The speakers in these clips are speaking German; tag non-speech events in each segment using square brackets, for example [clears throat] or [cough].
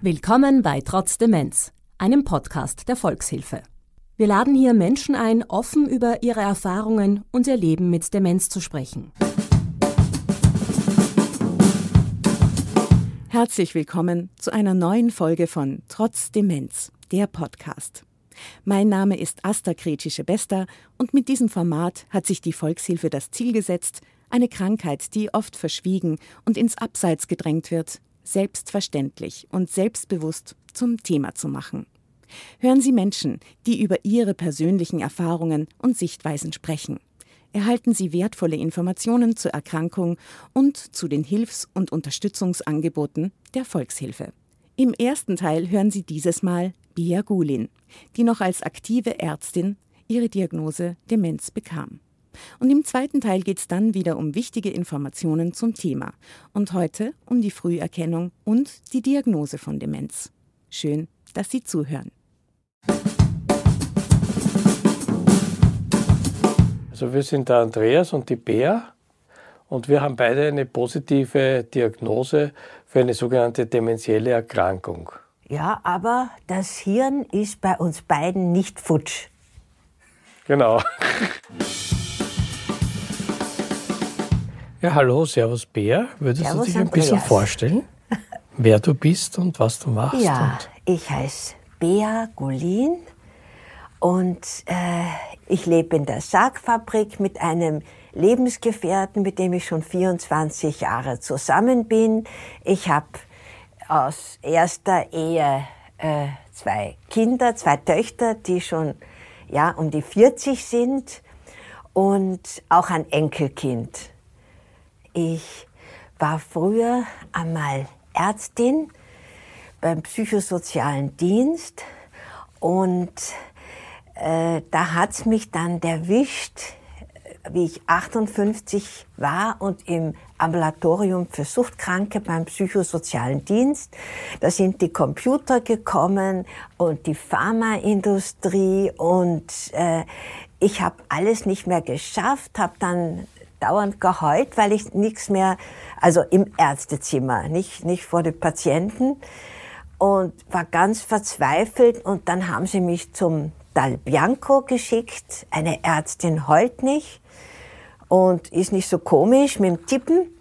Willkommen bei Trotz Demenz, einem Podcast der Volkshilfe. Wir laden hier Menschen ein, offen über ihre Erfahrungen und ihr Leben mit Demenz zu sprechen. Herzlich willkommen zu einer neuen Folge von Trotz Demenz, der Podcast. Mein Name ist Asta Kretschischebester und mit diesem Format hat sich die Volkshilfe das Ziel gesetzt, eine Krankheit, die oft verschwiegen und ins Abseits gedrängt wird, selbstverständlich und selbstbewusst zum Thema zu machen. Hören Sie Menschen, die über ihre persönlichen Erfahrungen und Sichtweisen sprechen. Erhalten Sie wertvolle Informationen zur Erkrankung und zu den Hilfs- und Unterstützungsangeboten der Volkshilfe. Im ersten Teil hören Sie dieses Mal Bia Gulin, die noch als aktive Ärztin ihre Diagnose Demenz bekam. Und im zweiten Teil geht es dann wieder um wichtige Informationen zum Thema und heute um die Früherkennung und die Diagnose von Demenz. Schön, dass Sie zuhören. Also wir sind der Andreas und die Bea und wir haben beide eine positive Diagnose für eine sogenannte dementielle Erkrankung. Ja, aber das Hirn ist bei uns beiden nicht futsch. Genau. [laughs] Ja, hallo, Servus Bär. Würdest Servus, du dich ein Andreas. bisschen vorstellen, [laughs] wer du bist und was du machst? Ja, ich heiße Bea Golin und äh, ich lebe in der Sargfabrik mit einem Lebensgefährten, mit dem ich schon 24 Jahre zusammen bin. Ich habe aus erster Ehe äh, zwei Kinder, zwei Töchter, die schon ja, um die 40 sind und auch ein Enkelkind. Ich war früher einmal Ärztin beim psychosozialen Dienst und äh, da hat's mich dann erwischt, wie ich 58 war und im Ambulatorium für Suchtkranke beim psychosozialen Dienst. Da sind die Computer gekommen und die Pharmaindustrie und äh, ich habe alles nicht mehr geschafft, habe dann dauernd geheult, weil ich nichts mehr, also im Ärztezimmer, nicht, nicht vor den Patienten und war ganz verzweifelt und dann haben sie mich zum Dal Bianco geschickt. Eine Ärztin heult nicht und ist nicht so komisch mit dem Tippen.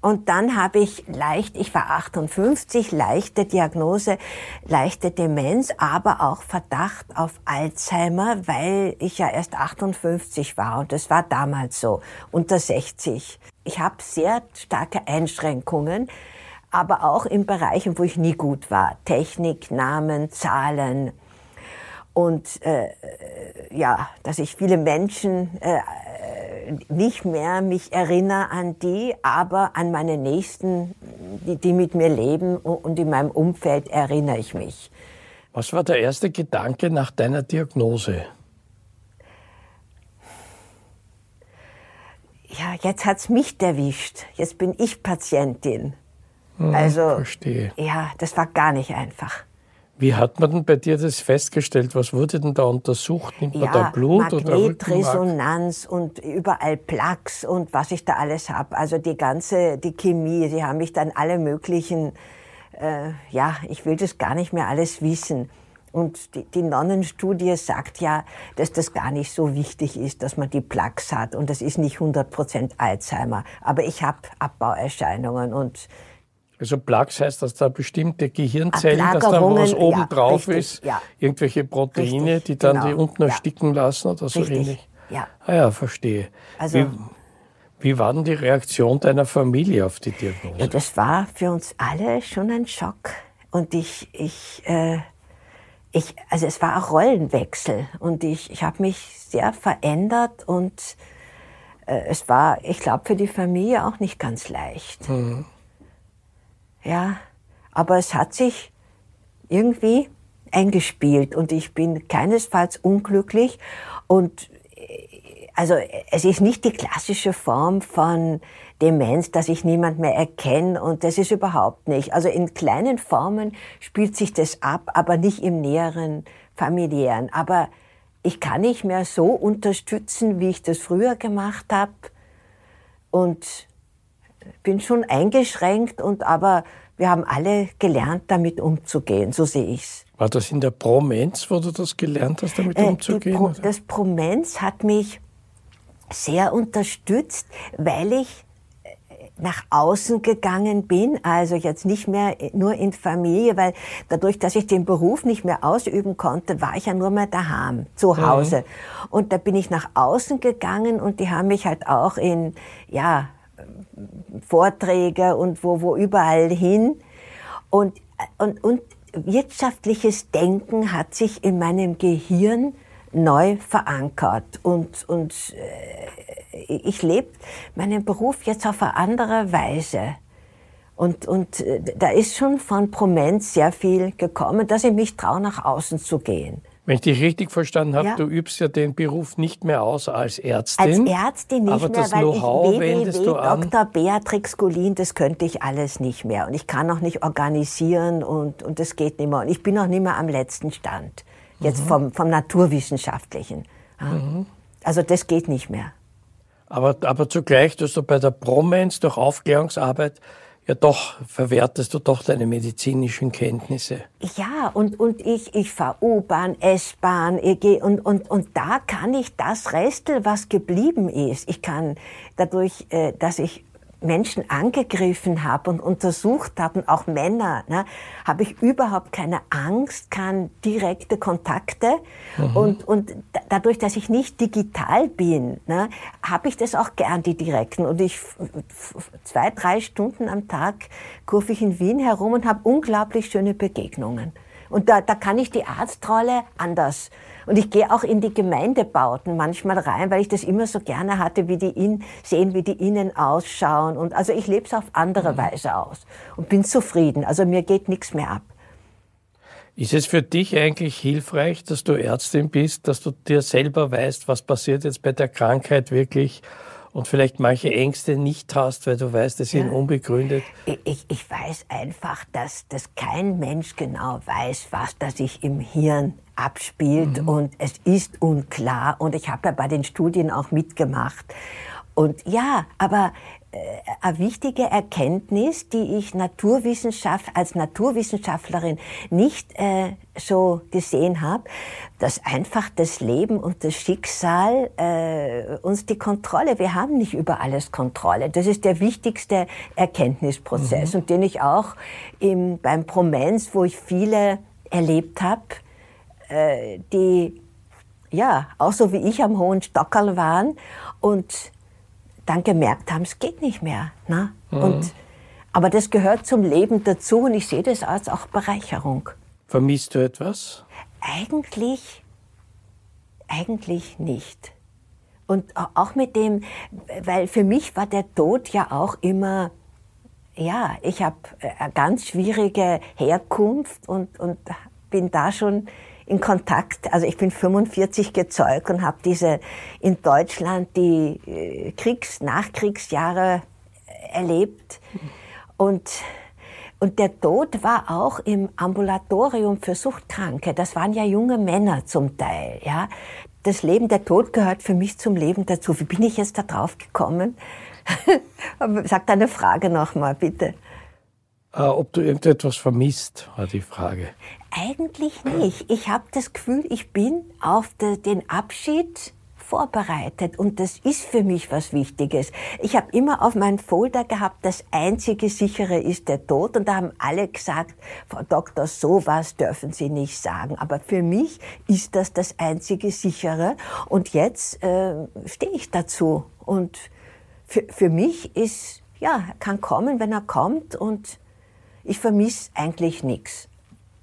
Und dann habe ich leicht, ich war 58, leichte Diagnose, leichte Demenz, aber auch Verdacht auf Alzheimer, weil ich ja erst 58 war und das war damals so, unter 60. Ich habe sehr starke Einschränkungen, aber auch in Bereichen, wo ich nie gut war. Technik, Namen, Zahlen. Und äh, ja, dass ich viele Menschen äh, nicht mehr mich erinnere an die, aber an meine Nächsten, die, die mit mir leben und in meinem Umfeld erinnere ich mich. Was war der erste Gedanke nach deiner Diagnose? Ja, jetzt hat's mich erwischt. Jetzt bin ich Patientin. Hm, Also, verstehe. ja, das war gar nicht einfach. Wie hat man denn bei dir das festgestellt? Was wurde denn da untersucht? Nimmt man da Ja, Blut? Magnetresonanz und überall Plaques und was ich da alles habe. Also die ganze, die Chemie, sie haben mich dann alle möglichen, äh, ja, ich will das gar nicht mehr alles wissen. Und die, die Nonnenstudie sagt ja, dass das gar nicht so wichtig ist, dass man die Plaques hat. Und das ist nicht 100% Alzheimer. Aber ich habe Abbauerscheinungen und Also Plaques heißt, dass da bestimmte Gehirnzellen, dass da was oben ja, drauf richtig, ist, ja. irgendwelche Proteine, Richtig, die dann genau, die unten ja. ersticken lassen oder so Richtig, ähnlich. ja. Ah ja, verstehe. Also- wie, wie war denn die Reaktion deiner Familie auf die Diagnose? Ja, das war für uns alle schon ein Schock. Und ich, ich, äh, ich, also es war auch Rollenwechsel und ich, ich habe mich sehr verändert und äh, es war, ich glaube, für die Familie auch nicht ganz leicht. Ja, aber es hat sich irgendwie eingespielt und ich bin keinesfalls unglücklich und äh, also es ist nicht die klassische Form von Demenz, dass ich niemand mehr erkenne und das ist überhaupt nicht. Also in kleinen Formen spielt sich das ab, aber nicht im näheren familiären. Aber ich kann nicht mehr so unterstützen, wie ich das früher gemacht habe und bin schon eingeschränkt und aber wir haben alle gelernt, damit umzugehen, so sehe ich's. War das in der Promenz, wo du das gelernt hast, damit äh, umzugehen? Pro, das Promenz hat mich sehr unterstützt, weil ich nach außen gegangen bin, also jetzt nicht mehr nur in Familie, weil dadurch, dass ich den Beruf nicht mehr ausüben konnte, war ich ja nur mehr daheim, zu mhm. Hause. Mhm. Und da bin ich nach außen gegangen und die haben mich halt auch in, ja, Vorträge und wo, wo überall hin. Und, und, und wirtschaftliches Denken hat sich in meinem Gehirn neu verankert und, und äh, ich lebe meinen Beruf jetzt auf eine andere Weise. Und, und äh, da ist schon von Promenz sehr viel gekommen, dass ich mich traue, nach außen zu gehen. Wenn ich dich richtig verstanden habe, ja. du übst ja den Beruf nicht mehr aus als Ärztin. Als Ärztin nicht aber mehr, das weil Know-how ich wendest du an. Dr. Beatrix Golin, das könnte ich alles nicht mehr. Und ich kann auch nicht organisieren und, und das geht nicht mehr. Und ich bin auch nicht mehr am letzten Stand. Jetzt mhm. vom, vom Naturwissenschaftlichen. Mhm. Also das geht nicht mehr. Aber, aber zugleich, dass du bei der Promenz durch Aufklärungsarbeit ja doch verwertest du doch deine medizinischen Kenntnisse. Ja, und, und ich, ich fahre U-Bahn, S-Bahn, und, und, und da kann ich das Restel, was geblieben ist, ich kann dadurch, äh, dass ich Menschen angegriffen habe und untersucht habe, und auch Männer, ne, habe ich überhaupt keine Angst, kann direkte Kontakte. Mhm. Und, und dadurch, dass ich nicht digital bin, ne, habe ich das auch gern, die direkten. Und ich zwei, drei Stunden am Tag kurve ich in Wien herum und habe unglaublich schöne Begegnungen. Und da, da kann ich die Arztrolle anders und ich gehe auch in die Gemeindebauten manchmal rein, weil ich das immer so gerne hatte, wie die in, sehen, wie die innen ausschauen. Und also ich lebe es auf andere mhm. Weise aus und bin zufrieden. Also mir geht nichts mehr ab. Ist es für dich eigentlich hilfreich, dass du Ärztin bist, dass du dir selber weißt, was passiert jetzt bei der Krankheit wirklich und vielleicht manche Ängste nicht hast, weil du weißt, es sind ja. unbegründet? Ich, ich weiß einfach, dass, dass kein Mensch genau weiß, was da sich im Hirn abspielt mhm. und es ist unklar und ich habe ja bei den Studien auch mitgemacht. Und ja, aber eine wichtige Erkenntnis, die ich Naturwissenschaft, als Naturwissenschaftlerin nicht äh, so gesehen habe, dass einfach das Leben und das Schicksal äh, uns die Kontrolle, wir haben nicht über alles Kontrolle. Das ist der wichtigste Erkenntnisprozess mhm. und den ich auch im, beim Promenz, wo ich viele erlebt habe, äh, die ja auch so wie ich am hohen Stockerl waren und dann gemerkt haben, es geht nicht mehr. Ne? Mhm. Und, aber das gehört zum Leben dazu und ich sehe das als auch Bereicherung. Vermisst du etwas? Eigentlich, eigentlich nicht. Und auch mit dem, weil für mich war der Tod ja auch immer, ja, ich habe eine ganz schwierige Herkunft und, und bin da schon in Kontakt. Also ich bin 45 gezeugt und habe diese in Deutschland die äh, Kriegs-, Nachkriegsjahre erlebt. Und, und der Tod war auch im Ambulatorium für Suchtkranke. Das waren ja junge Männer zum Teil. Ja, das Leben, der Tod gehört für mich zum Leben dazu. Wie bin ich jetzt da drauf gekommen? [laughs] Sag deine Frage nochmal, bitte. Äh, ob du irgendetwas vermisst, war die Frage. Eigentlich nicht. Ich habe das Gefühl, ich bin auf den Abschied vorbereitet und das ist für mich was Wichtiges. Ich habe immer auf meinen Folder gehabt, das einzige sichere ist der Tod und da haben alle gesagt, Frau Doktor, sowas dürfen Sie nicht sagen. Aber für mich ist das das einzige sichere und jetzt äh, stehe ich dazu und für, für mich ist, ja, er kann kommen, wenn er kommt und ich vermisse eigentlich nichts.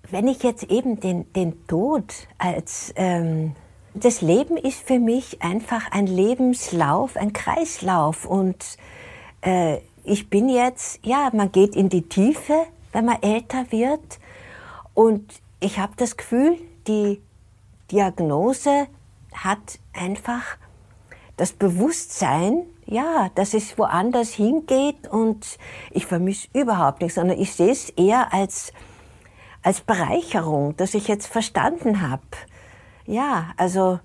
Wenn ich jetzt eben den, den Tod als... Ähm, das Leben ist für mich einfach ein Lebenslauf, ein Kreislauf. Und äh, ich bin jetzt, ja, man geht in die Tiefe, wenn man älter wird. Und ich habe das Gefühl, die Diagnose hat einfach das Bewusstsein, ja, dass es woanders hingeht und ich vermisse überhaupt nichts, sondern ich sehe es eher als, als Bereicherung, dass ich jetzt verstanden habe. Ja, also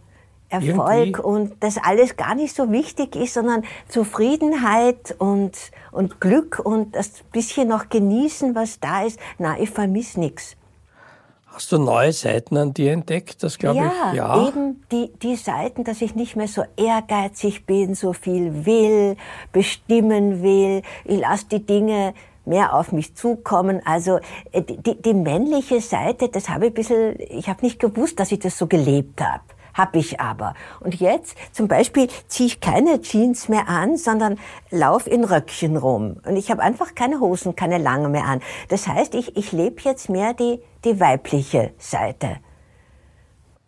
Erfolg Irgendwie. und das alles gar nicht so wichtig ist, sondern Zufriedenheit und, und Glück und das bisschen noch genießen, was da ist. Na, ich vermisse nichts. Hast du neue Seiten an dir entdeckt? Das glaube Ja, ich. Ja. eben die, die Seiten, dass ich nicht mehr so ehrgeizig bin, so viel will, bestimmen will. Ich lasse die Dinge mehr auf mich zukommen. Also äh, die, die, männliche Seite, das habe ich ein bisschen, ich habe nicht gewusst, dass ich das so gelebt habe. Hab ich aber. Und jetzt zum Beispiel ziehe ich keine Jeans mehr an, sondern lauf in Röckchen rum. Und ich habe einfach keine Hosen, keine lange mehr an. Das heißt, ich, ich lebe jetzt mehr die, die weibliche Seite.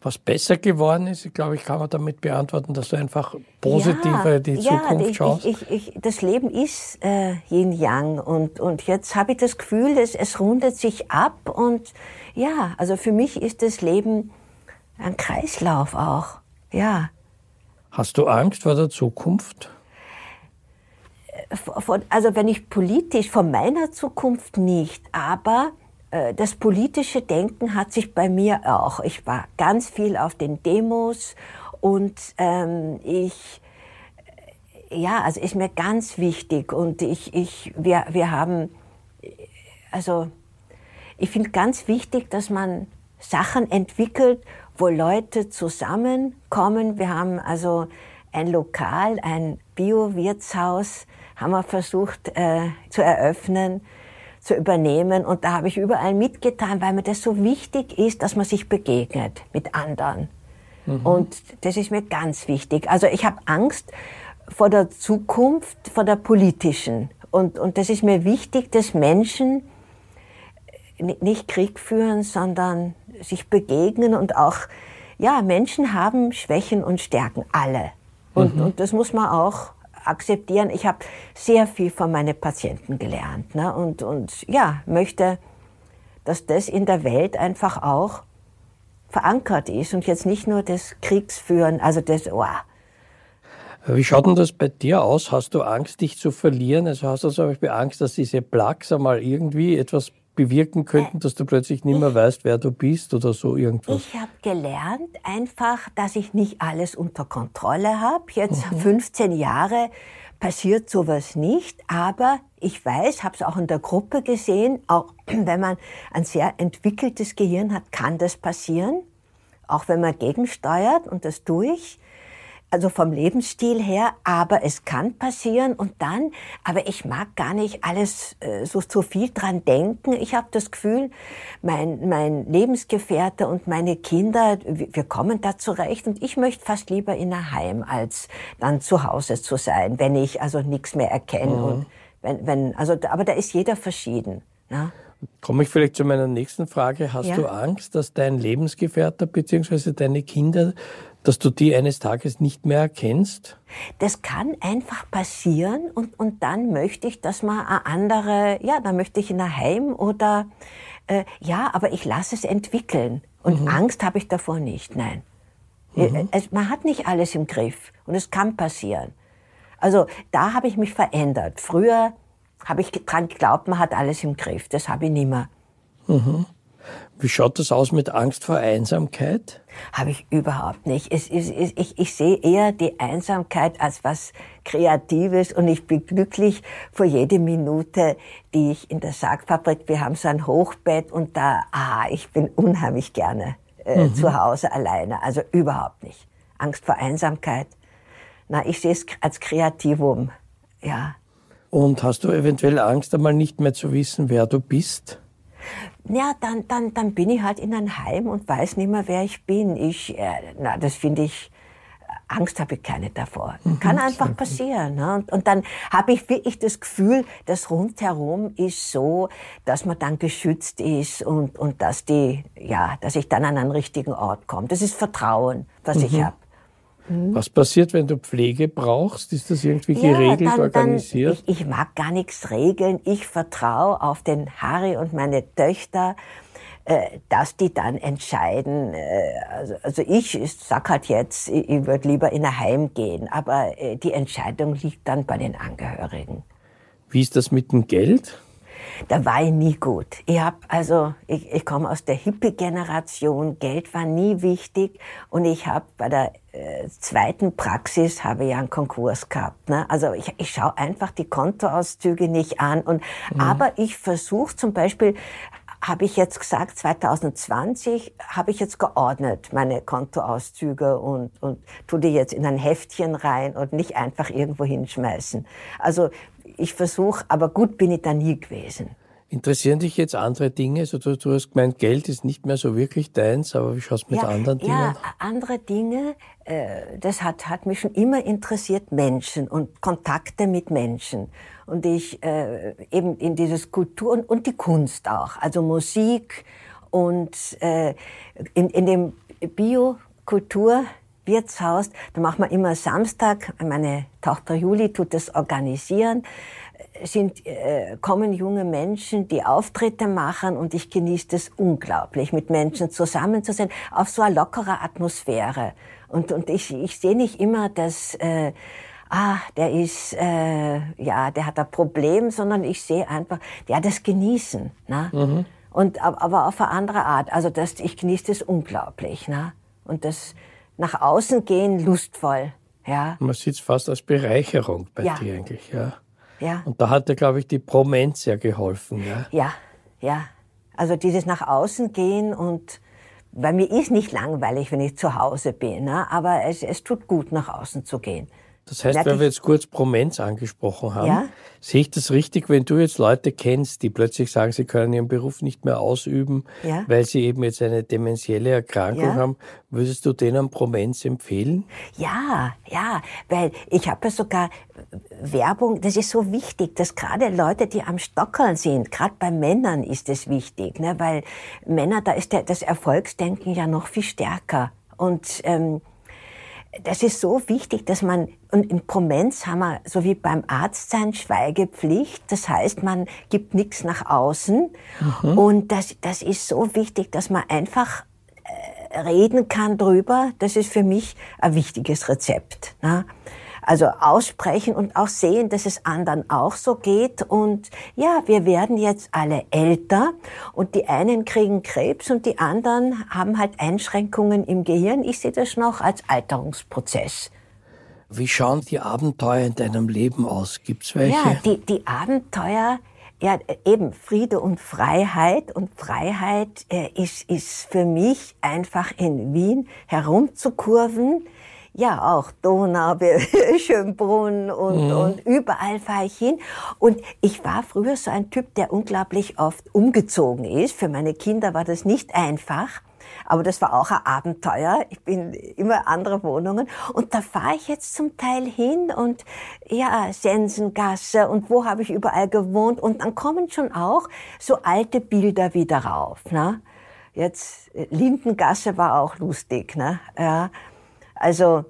Was besser geworden ist, glaube ich, kann man damit beantworten, dass du einfach positiver in die ja, Zukunft ich, schaust. Ich, ich, ich, das Leben ist äh, Yin-Yang und, und jetzt habe ich das Gefühl, dass es rundet sich ab und ja, also für mich ist das Leben ein Kreislauf auch. Ja, Hast du Angst vor der Zukunft? von, also wenn ich politisch, von meiner Zukunft nicht, aber äh, das politische Denken hat sich bei mir auch. Ich war ganz viel auf den Demos und ähm, ich, äh, ja, also ist mir ganz wichtig und ich, ich, wir, wir haben, also ich finde ganz wichtig, dass man Sachen entwickelt, wo Leute zusammenkommen. Wir haben also ein Lokal, ein Bio-Wirtshaus, haben wir versucht äh, zu eröffnen, zu übernehmen. Und da habe ich überall mitgetan, weil mir das so wichtig ist, dass man sich begegnet mit anderen. Und das ist mir ganz wichtig. Also ich habe Angst vor der Zukunft, vor der politischen. Und, und das ist mir wichtig, dass Menschen ni- nicht Krieg führen, sondern sich begegnen und auch, ja, Menschen haben Schwächen und Stärken, alle. Und, und das muss man auch akzeptieren. Ich habe sehr viel von meinen Patienten gelernt ne? und, und ja, möchte, dass das in der Welt einfach auch verankert ist und jetzt nicht nur das Kriegsführen, also das, oh, Wie schaut denn das bei dir aus? Hast du Angst, dich zu verlieren? Also hast du zum Beispiel Angst, dass diese Plaques einmal irgendwie etwas bewirken könnten, dass du plötzlich nicht mehr weißt, wer du bist oder so irgendwas? Ich habe gelernt einfach, dass ich nicht alles unter Kontrolle habe. Jetzt 15 Jahre passiert sowas nicht, aber ich weiß, habe es auch in der Gruppe gesehen, auch [clears throat] wenn man ein sehr entwickeltes Gehirn hat, kann das passieren, auch wenn man gegensteuert und das tue ich. Also vom Lebensstil her, aber es kann passieren und dann, aber ich mag gar nicht alles äh, so, so viel dran denken. Ich habe das Gefühl, mein, mein Lebensgefährte und meine Kinder, wir kommen da zurecht und ich möchte fast lieber in ein Heim, als dann zu Hause zu sein, wenn ich also nichts mehr erkenne. Und wenn, wenn, also, aber da ist jeder verschieden. Ne? Komme ich vielleicht zu meiner nächsten Frage. Hast Ja. du Angst, dass dein Lebensgefährter bzw. deine Kinder, dass du die eines Tages nicht mehr erkennst? Das kann einfach passieren und, und dann möchte ich, dass man eine andere, ja, dann möchte ich in ein Heim oder, äh, ja, aber ich lasse es entwickeln. Und Angst habe ich davor nicht, nein. Äh, Es, man hat nicht alles im Griff und es kann passieren. Also da habe ich mich verändert. Früher habe ich dran geglaubt, man hat alles im Griff. Das habe ich nicht mehr. Wie schaut das aus mit Angst vor Einsamkeit? Habe ich überhaupt nicht. Es, es, es, ich, ich sehe eher die Einsamkeit als was Kreatives und ich bin glücklich vor jede Minute, die ich in der Sargfabrik, wir haben so ein Hochbett und da, ah, ich bin unheimlich gerne äh, zu Hause alleine. Also überhaupt nicht. Angst vor Einsamkeit. Na, ich sehe es als Kreativum. Ja. Und hast du eventuell Angst, einmal nicht mehr zu wissen, wer du bist? Ja, dann, dann, dann bin ich halt in ein Heim und weiß nicht mehr, wer ich bin. Ich, äh, na, das finde ich, Angst habe ich keine davor. Kann einfach passieren. Ne? Und, und dann habe ich wirklich das Gefühl, das rundherum ist so, dass man dann geschützt ist und, und dass die, ja, dass ich dann an einen richtigen Ort komme. Das ist Vertrauen, was ich habe. Was passiert, wenn du Pflege brauchst? Ist das irgendwie geregelt, organisiert? ich, ich mag gar nichts regeln. Ich vertraue auf den Harry und meine Töchter, äh, dass die dann entscheiden. Äh, also, also ich sag halt jetzt, ich, ich würde lieber in ein Heim gehen, aber äh, die Entscheidung liegt dann bei den Angehörigen. Wie ist das mit dem Geld? Da war ich nie gut. Ich hab also, ich, ich komme aus der Hippie-Generation, Geld war nie wichtig und ich habe bei der äh, zweiten Praxis habe ich einen Konkurs gehabt. Ne? Also ich, ich schaue einfach die Kontoauszüge nicht an und mhm. aber ich versuche zum Beispiel habe ich jetzt gesagt, 2020 habe ich jetzt geordnet meine Kontoauszüge und, und tu die jetzt in ein Heftchen rein und nicht einfach irgendwo hinschmeißen. Also ich versuche, aber gut bin ich da nie gewesen. Interessieren dich jetzt andere Dinge? Also du, du hast gemeint, Geld ist nicht mehr so wirklich deins, aber wie schaust du mit ja, anderen Dingen? Ja, andere Dinge, äh, das hat, hat mich schon immer interessiert, Menschen und Kontakte mit Menschen und ich äh, eben in dieses Kultur und, und die Kunst auch, also Musik und äh, in, in dem Biokultur Wirtshaus, da machen wir immer Samstag, meine Tochter Juli tut das organisieren, sind, äh, kommen junge Menschen, die Auftritte machen und ich genieße das unglaublich, mit Menschen zusammen zu sein, auf so eine lockere Atmosphäre. Und, und ich, ich sehe nicht immer, dass äh, ah, der ist, äh, ja, der hat ein Problem, sondern ich sehe einfach, ja, das Genießen. Ne? Mhm. Und, aber auf eine andere Art. Also das, ich genieße das unglaublich. Ne? Und das nach außen gehen lustvoll. Ja. Man sieht es fast als Bereicherung bei ja. dir eigentlich. Ja. Ja. Und da hat dir, glaube ich, die Promenz ja geholfen. Ja, ja. ja. Also dieses nach außen gehen und bei mir ist nicht langweilig, wenn ich zu Hause bin, ne? aber es, es tut gut, nach außen zu gehen. Das heißt, wenn wir jetzt kurz Promenz angesprochen haben, ja? sehe ich das richtig, wenn du jetzt Leute kennst, die plötzlich sagen, sie können ihren Beruf nicht mehr ausüben, ja? weil sie eben jetzt eine dementielle Erkrankung ja? haben, würdest du denen Promenz empfehlen? Ja, ja, weil ich habe ja sogar Werbung, das ist so wichtig, dass gerade Leute, die am Stockeln sind, gerade bei Männern ist es wichtig, ne, weil Männer, da ist der, das Erfolgsdenken ja noch viel stärker. Und ähm, das ist so wichtig, dass man, und in Promenz haben wir, so wie beim Arzt sein, Schweigepflicht. Das heißt, man gibt nichts nach außen. Mhm. Und das, das ist so wichtig, dass man einfach äh, reden kann drüber. Das ist für mich ein wichtiges Rezept. Ne? Also aussprechen und auch sehen, dass es anderen auch so geht. Und ja, wir werden jetzt alle älter und die einen kriegen Krebs und die anderen haben halt Einschränkungen im Gehirn. Ich sehe das noch als Alterungsprozess. Wie schauen die Abenteuer in deinem Leben aus? Gibt's welche? Ja, die, die Abenteuer, ja, eben Friede und Freiheit. Und Freiheit äh, ist, ist für mich einfach in Wien herumzukurven, ja auch Donau, [laughs] Schönbrunn und, mhm. und überall fahre ich hin. Und ich war früher so ein Typ, der unglaublich oft umgezogen ist. Für meine Kinder war das nicht einfach. Aber das war auch ein Abenteuer. Ich bin immer andere Wohnungen. Und da fahre ich jetzt zum Teil hin und ja, Sensengasse und wo habe ich überall gewohnt. Und dann kommen schon auch so alte Bilder wieder rauf. Ne? Jetzt Lindengasse war auch lustig. Ne? Ja. Also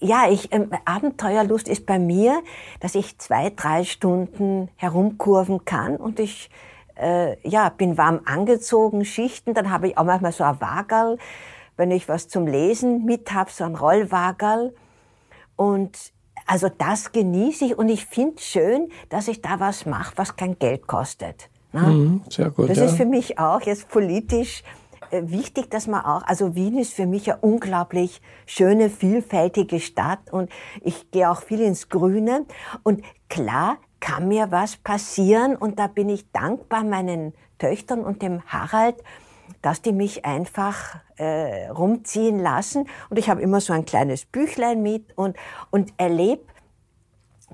ja, ich, ähm, Abenteuerlust ist bei mir, dass ich zwei, drei Stunden herumkurven kann und ich äh, ja, bin warm angezogen, Schichten, dann habe ich auch manchmal so ein Wagerl, wenn ich was zum Lesen mit habe, so ein Rollwagerl. Und also das genieße ich und ich finde schön, dass ich da was mache, was kein Geld kostet. Ne? Mhm, sehr gut. Das ja. ist für mich auch jetzt politisch wichtig, dass man auch, also Wien ist für mich eine unglaublich schöne, vielfältige Stadt und ich gehe auch viel ins Grüne. Und klar kann mir was passieren und da bin ich dankbar meinen Töchtern und dem Harald, dass die mich einfach äh, rumziehen lassen. Und ich habe immer so ein kleines Büchlein mit und, und erlebe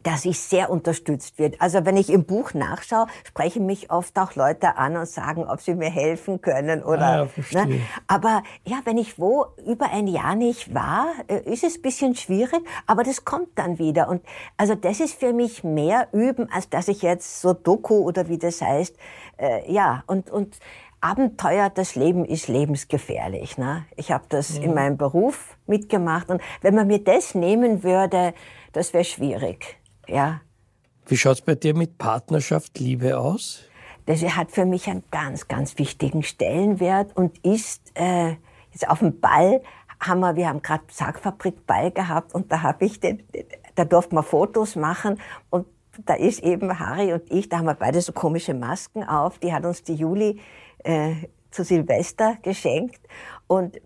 dass ich sehr unterstützt wird. Also wenn ich im Buch nachschaue, sprechen mich oft auch Leute an und sagen, ob sie mir helfen können oder. Ah, ja, ne? Aber ja, wenn ich wo über ein Jahr nicht war, äh, ist es ein bisschen schwierig, aber das kommt dann wieder. Und also das ist für mich mehr üben, als dass ich jetzt so Doku oder wie das heißt, äh, ja und und Abenteuer, das Leben ist lebensgefährlich. Ne? Ich habe das mhm. in meinem Beruf mitgemacht und wenn man mir das nehmen würde, das wäre schwierig ja. Wie schaut's bei dir mit Partnerschaft, Liebe aus? Das hat für mich einen ganz, ganz wichtigen Stellenwert und ist äh, jetzt auf dem Ball haben wir, wir haben gerade Sargfabrik Ball gehabt und da habe ich den, da durfte man Fotos machen und da ist eben Harry und ich, da haben wir beide so komische Masken auf. Die hat uns die Juli äh, zu Silvester geschenkt. Und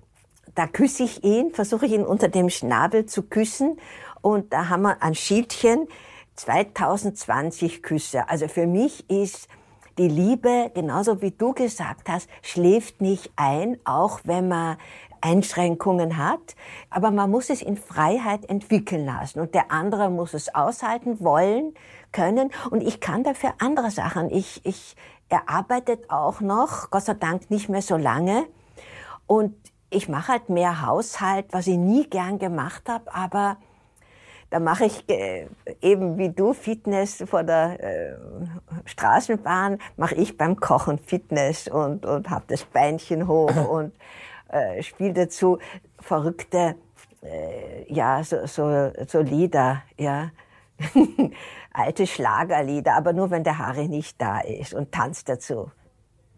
da küsse ich ihn, versuche ich ihn unter dem Schnabel zu küssen. Und da haben wir ein Schildchen, 2020 Küsse. Also für mich ist die Liebe, genauso wie du gesagt hast, schläft nicht ein, auch wenn man Einschränkungen hat. Aber man muss es in Freiheit entwickeln lassen. Und der andere muss es aushalten wollen, können. Und ich kann dafür andere Sachen. Ich, ich, er arbeitet auch noch, Gott sei Dank nicht mehr so lange. Und ich mache halt mehr Haushalt, was ich nie gern gemacht habe, aber da mache ich äh, eben wie du Fitness vor der äh, Straßenbahn, mache ich beim Kochen Fitness und, und habe das Beinchen hoch [coughs] und äh, spiele dazu verrückte, äh, ja, so, so, so Lieder, ja. [laughs] Alte Schlagerlieder, aber nur wenn der Harry nicht da ist und tanzt dazu.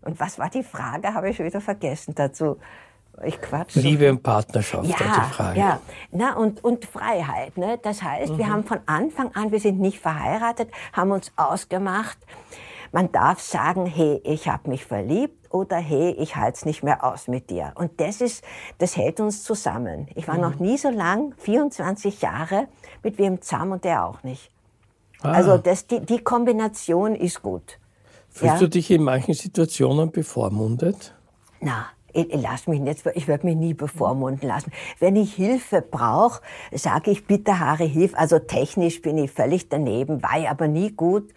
Und was war die Frage? Habe ich schon wieder vergessen dazu. Ich quatsch. Liebe und Partnerschaft, ja, die Frage. Ja, Na, und, und Freiheit. Ne? Das heißt, mhm. wir haben von Anfang an, wir sind nicht verheiratet, haben uns ausgemacht, man darf sagen, hey, ich habe mich verliebt oder hey, ich halte es nicht mehr aus mit dir. Und das ist, das hält uns zusammen. Ich war mhm. noch nie so lang, 24 Jahre, mit wem zusammen und der auch nicht. Ah. Also das, die, die Kombination ist gut. Fühlst ja? du dich in manchen Situationen bevormundet? Na, lass mich nicht, ich werde mich nie bevormunden lassen. Wenn ich Hilfe brauche, sage ich bitte Harry, hilf. Also technisch bin ich völlig daneben, war ich aber nie gut.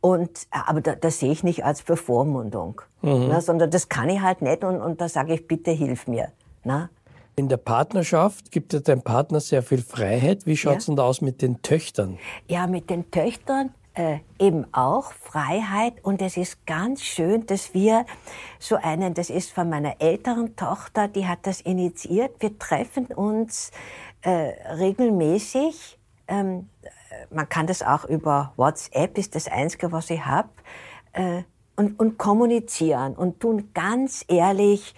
Und, aber da, das sehe ich nicht als Bevormundung, mhm. ne, sondern das kann ich halt nicht und, und da sage ich, bitte hilf mir. Ne? In der Partnerschaft gibt es deinem Partner sehr viel Freiheit. Wie schaut es ja. denn da aus mit den Töchtern? Ja, mit den Töchtern äh, eben auch Freiheit und es ist ganz schön, dass wir so einen, das ist von meiner älteren Tochter, die hat das initiiert. Wir treffen uns äh, regelmäßig. Ähm, man kann das auch über WhatsApp, ist das Einzige, was ich habe. Äh, und, und kommunizieren und tun ganz ehrlich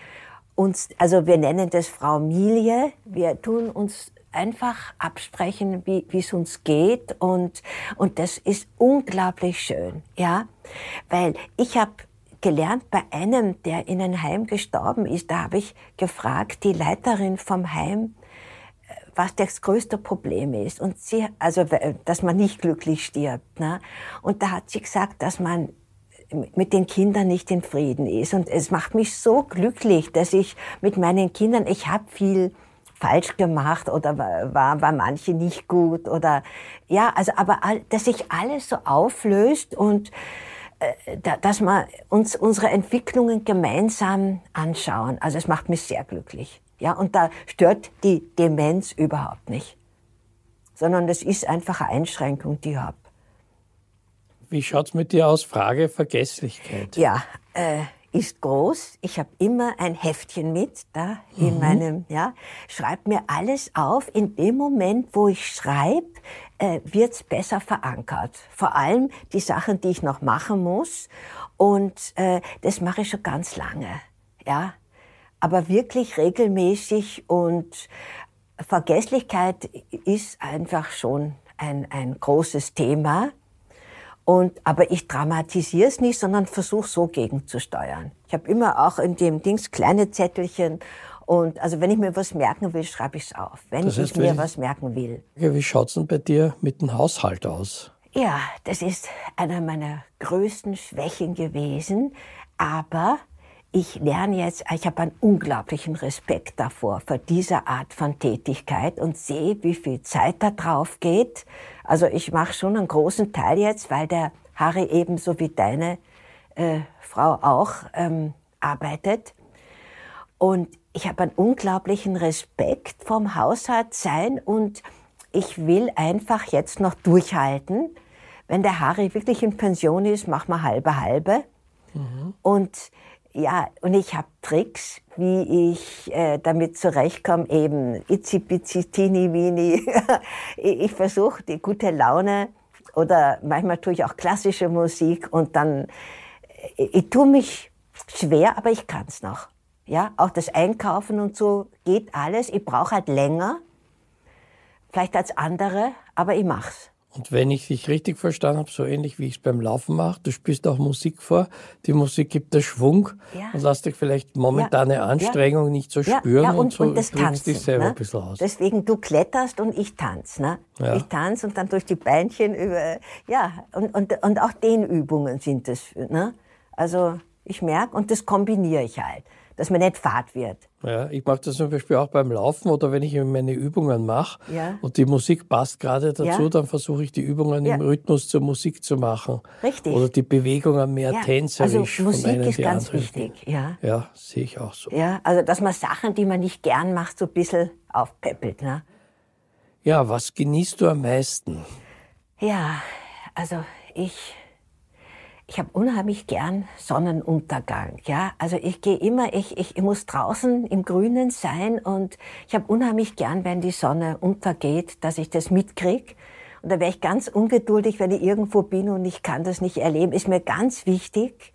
uns, also wir nennen das Frau Milie, wir tun uns einfach absprechen, wie es uns geht und, und das ist unglaublich schön, ja, weil ich habe gelernt bei einem, der in einem Heim gestorben ist, da habe ich gefragt, die Leiterin vom Heim, äh, was das größte Problem ist und sie, also dass man nicht glücklich stirbt, ne? Und da hat sie gesagt, dass man mit den Kindern nicht in Frieden ist. Und es macht mich so glücklich, dass ich mit meinen Kindern, ich habe viel falsch gemacht oder war war manche nicht gut oder ja, also aber dass sich alles so auflöst und äh, dass wir uns unsere Entwicklungen gemeinsam anschauen. Also es macht mich sehr glücklich. Ja, und da stört die Demenz überhaupt nicht. Sondern das ist einfach eine Einschränkung, die ich habe. Wie schaut es mit dir aus? Frage Vergesslichkeit. Ja, äh, ist groß. Ich habe immer ein Heftchen mit da in mhm. meinem, ja, schreibe mir alles auf. In dem Moment, wo ich schreibe, äh, wird's besser verankert. Vor allem die Sachen, die ich noch machen muss. Und äh, das mache ich schon ganz lange, ja. Aber wirklich regelmäßig und Vergesslichkeit ist einfach schon ein, ein großes Thema. Und, aber ich dramatisiere es nicht, sondern versuche so gegenzusteuern. Ich habe immer auch in dem Dings kleine Zettelchen. Und also wenn ich mir was merken will, schreibe ich es auf. Wenn das heißt, ich mir was merken will. Wie schaut's denn bei dir mit dem Haushalt aus? Ja, das ist einer meiner größten Schwächen gewesen. Aber ich lerne jetzt, ich habe einen unglaublichen Respekt davor, für diese Art von Tätigkeit und sehe, wie viel Zeit da drauf geht. Also ich mache schon einen großen Teil jetzt, weil der Harry ebenso wie deine äh, Frau auch ähm, arbeitet. Und ich habe einen unglaublichen Respekt vom Haushalt sein und ich will einfach jetzt noch durchhalten. Wenn der Harry wirklich in Pension ist, machen wir halbe halbe. Mhm. Und ja, und ich habe Tricks, wie ich äh, damit zurechtkomme, eben itzi bitzi tini wini. [laughs] ich versuche die gute Laune oder manchmal tue ich auch klassische Musik und dann, ich, äh, ich tue mich schwer, aber ich kann's noch. Ja, auch das Einkaufen und so geht alles. Ich brauche halt länger, vielleicht als andere, aber ich mach's. Und wenn ich dich richtig verstanden habe, so ähnlich wie ich es beim Laufen mache, du spielst auch Musik vor, die Musik gibt dir Schwung ja. und lässt dich vielleicht momentane ja. Anstrengung ja. nicht so spüren und, und, so und das Tanzen, dich selber ne? ein bisschen aus. Deswegen, du kletterst und ich tanze. Ne? Ich tanze und dann durch die Beinchen über, ja, und, und, und auch Dehnübungen sind das. Ne? Also ich merke, und das kombiniere ich halt dass man nicht fad wird. Ja, ich mache das zum Beispiel auch beim Laufen oder wenn ich meine Übungen mache ja. und die Musik passt gerade dazu, ja. dann versuche ich die Übungen ja. im Rhythmus zur Musik zu machen. Richtig. Oder die Bewegungen mehr ja. tänzerisch. Also Musik ist ganz wichtig. Ja, ja sehe ich auch so. Ja, also dass man Sachen, die man nicht gern macht, so ein bisschen aufpeppelt. Ne? Ja, was genießt du am meisten? Ja, also ich ich habe unheimlich gern Sonnenuntergang. Ja, also ich gehe immer, ich, ich, ich muss draußen im Grünen sein und ich habe unheimlich gern, wenn die Sonne untergeht, dass ich das mitkrieg. Und da wäre ich ganz ungeduldig, wenn ich irgendwo bin und ich kann das nicht erleben. Ist mir ganz wichtig.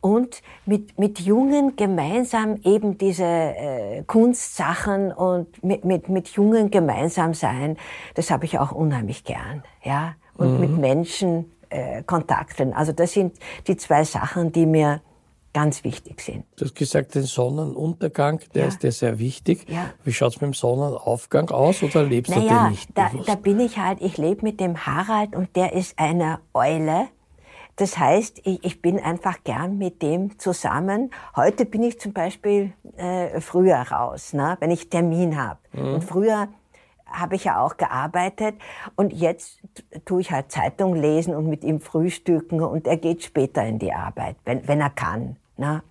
Und mit, mit Jungen gemeinsam eben diese äh, Kunstsachen und mit, mit, mit Jungen gemeinsam sein, das habe ich auch unheimlich gern. Ja, und mhm. mit Menschen äh, Kontakten. Also das sind die zwei Sachen, die mir ganz wichtig sind. Du hast gesagt, den Sonnenuntergang, der ja. ist dir sehr wichtig. Ja. Wie schaut es mit dem Sonnenaufgang aus oder lebst naja, du den nicht da, da bin ich halt, ich lebe mit dem Harald und der ist eine Eule. Das heißt, ich, ich bin einfach gern mit dem zusammen. Heute bin ich zum Beispiel äh, früher raus, ne, wenn ich Termin habe. Mhm. Und früher habe ich ja auch gearbeitet und jetzt tue ich halt Zeitung lesen und mit ihm frühstücken und er geht später in die Arbeit, wenn, wenn er kann. Ne?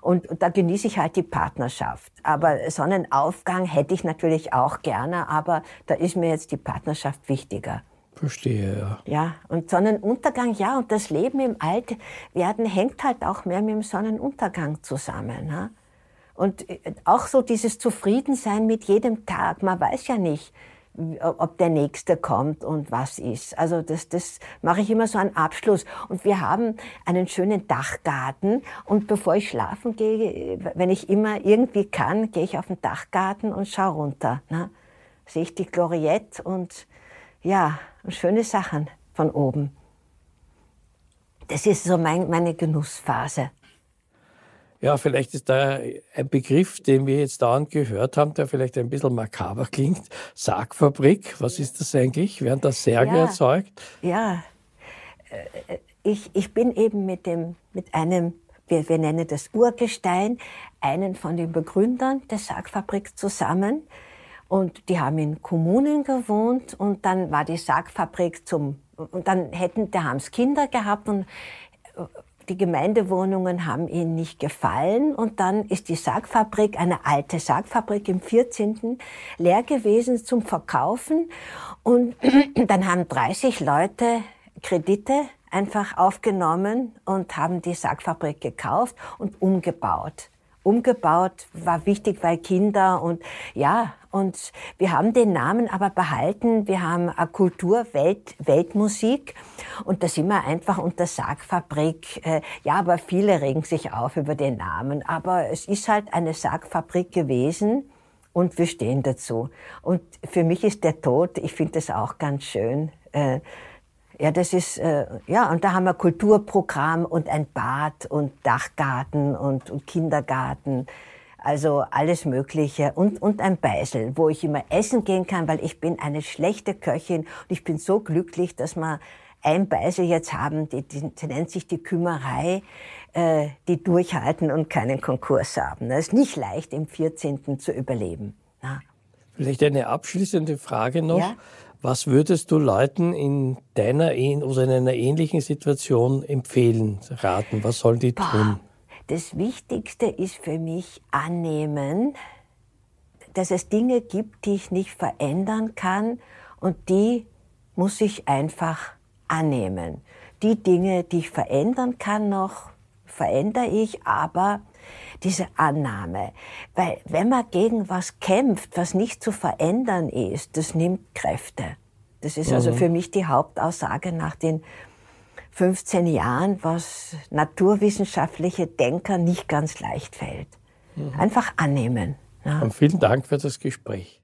Und, und da genieße ich halt die Partnerschaft. Aber Sonnenaufgang hätte ich natürlich auch gerne, aber da ist mir jetzt die Partnerschaft wichtiger. Verstehe, ja. Ja, und Sonnenuntergang, ja, und das Leben im Altwerden hängt halt auch mehr mit dem Sonnenuntergang zusammen. Ne? Und äh, auch so dieses Zufriedensein mit jedem Tag. Man weiß ja nicht, ob der nächste kommt und was ist. Also das, das mache ich immer so einen Abschluss. Und wir haben einen schönen Dachgarten. Und bevor ich schlafen gehe, wenn ich immer irgendwie kann, gehe ich auf den Dachgarten und schaue runter. Ne? Sehe ich die Gloriette und ja, schöne Sachen von oben. Das ist so mein, meine Genussphase. Ja, vielleicht ist da ein Begriff, den wir jetzt dauernd gehört haben, der vielleicht ein bisschen makaber klingt. Sargfabrik, was ist das eigentlich? Werden da Särge ja, erzeugt? Ja, äh, ich, ich bin eben mit, dem, mit einem, wir, wir nennen das Urgestein, einen von den Begründern der Sargfabrik zusammen. Und die haben in Kommunen gewohnt und dann war die Sargfabrik zum, und dann hätten, da haben es Kinder gehabt und die Gemeindewohnungen haben ihnen nicht gefallen und dann ist die Sargfabrik, eine alte Sargfabrik im 14. leer gewesen zum Verkaufen und [clears throat] dann haben 30 Leute Kredite einfach aufgenommen und haben die Sargfabrik gekauft und umgebaut umgebaut, war wichtig, weil Kinder und ja, und wir haben den Namen aber behalten. Wir haben eine Kultur, Welt, Weltmusik und da sind wir einfach unter Sargfabrik. Äh, ja, aber viele regen sich auf über den Namen. Aber es ist halt eine Sargfabrik gewesen und wir stehen dazu. Und für mich ist der Tod, ich finde das auch ganz schön. Äh, ja, das ist, äh, ja, und da haben wir Kulturprogramm und ein Bad und Dachgarten und, und Kindergarten. Also alles Mögliche und, und ein Beisel, wo ich immer essen gehen kann, weil ich bin eine schlechte Köchin und ich bin so glücklich, dass wir ein Beisel jetzt haben, die, die, die nennt sich die Kümmerei, äh, die durchhalten und keinen Konkurs haben. Das ist nicht leicht, im 14. zu überleben. Ja. Vielleicht eine abschließende Frage noch. Ja? Was würdest du Leuten in deiner oder in einer ähnlichen Situation empfehlen, raten? Was sollen die Boah, tun? Das Wichtigste ist für mich annehmen, dass es Dinge gibt, die ich nicht verändern kann und die muss ich einfach annehmen. Die Dinge, die ich verändern kann noch, verändere ich, aber diese Annahme. Weil wenn man gegen was kämpft, was nicht zu verändern ist, das nimmt Kräfte. Das ist also mhm. also für mich die Hauptaussage nach den 15 Jahren, was naturwissenschaftliche Denker nicht ganz leicht fällt. Mhm. Einfach annehmen. Ja. Und vielen Dank für das Gespräch.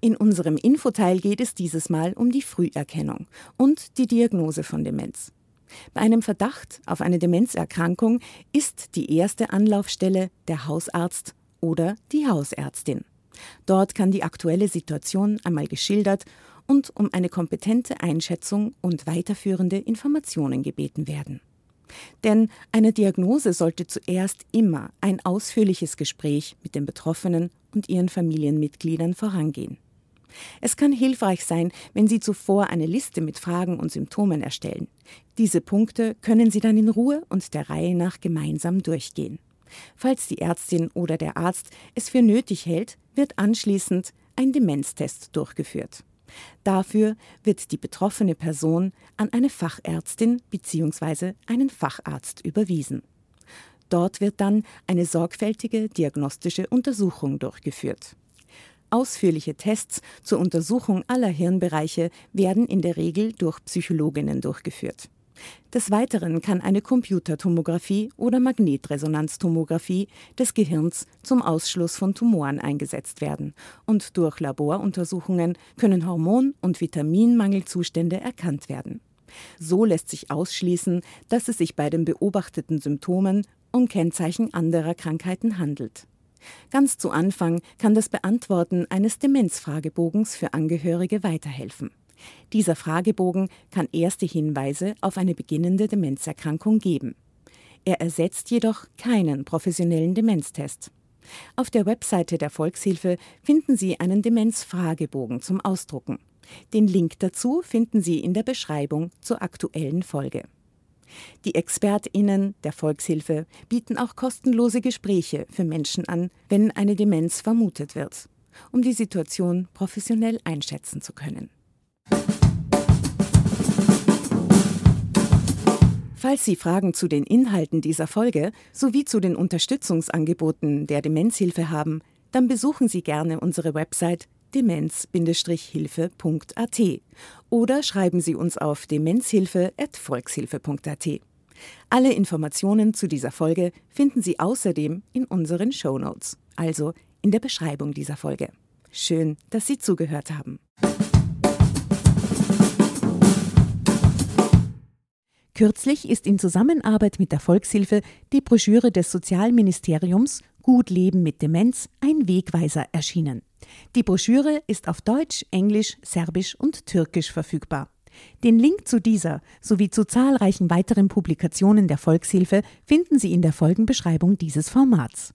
In unserem Infoteil geht es dieses Mal um die Früherkennung und die Diagnose von Demenz. Bei einem Verdacht auf eine Demenzerkrankung ist die erste Anlaufstelle der Hausarzt oder die Hausärztin. Dort kann die aktuelle Situation einmal geschildert und um eine kompetente Einschätzung und weiterführende Informationen gebeten werden. Denn eine Diagnose sollte zuerst immer ein ausführliches Gespräch mit den Betroffenen und ihren Familienmitgliedern vorangehen. Es kann hilfreich sein, wenn Sie zuvor eine Liste mit Fragen und Symptomen erstellen. Diese Punkte können Sie dann in Ruhe und der Reihe nach gemeinsam durchgehen. Falls die Ärztin oder der Arzt es für nötig hält, wird anschließend ein Demenztest durchgeführt. Dafür wird die betroffene Person an eine Fachärztin bzw. einen Facharzt überwiesen. Dort wird dann eine sorgfältige diagnostische Untersuchung durchgeführt. Ausführliche Tests zur Untersuchung aller Hirnbereiche werden in der Regel durch Psychologinnen durchgeführt. Des Weiteren kann eine Computertomographie oder Magnetresonanztomographie des Gehirns zum Ausschluss von Tumoren eingesetzt werden und durch Laboruntersuchungen können Hormon- und Vitaminmangelzustände erkannt werden. So lässt sich ausschließen, dass es sich bei den beobachteten Symptomen um Kennzeichen anderer Krankheiten handelt. Ganz zu Anfang kann das Beantworten eines Demenzfragebogens für Angehörige weiterhelfen. Dieser Fragebogen kann erste Hinweise auf eine beginnende Demenzerkrankung geben. Er ersetzt jedoch keinen professionellen Demenztest. Auf der Webseite der Volkshilfe finden Sie einen Demenzfragebogen zum Ausdrucken. Den Link dazu finden Sie in der Beschreibung zur aktuellen Folge. Die Expertinnen der Volkshilfe bieten auch kostenlose Gespräche für Menschen an, wenn eine Demenz vermutet wird, um die Situation professionell einschätzen zu können. Falls Sie Fragen zu den Inhalten dieser Folge sowie zu den Unterstützungsangeboten der Demenzhilfe haben, dann besuchen Sie gerne unsere Website demenz-hilfe.at oder schreiben Sie uns auf demenzhilfe.volkshilfe.at. Alle Informationen zu dieser Folge finden Sie außerdem in unseren Show Notes, also in der Beschreibung dieser Folge. Schön, dass Sie zugehört haben. Kürzlich ist in Zusammenarbeit mit der Volkshilfe die Broschüre des Sozialministeriums Gut Leben mit Demenz ein Wegweiser erschienen. Die Broschüre ist auf Deutsch, Englisch, Serbisch und Türkisch verfügbar. Den Link zu dieser sowie zu zahlreichen weiteren Publikationen der Volkshilfe finden Sie in der Folgenbeschreibung dieses Formats.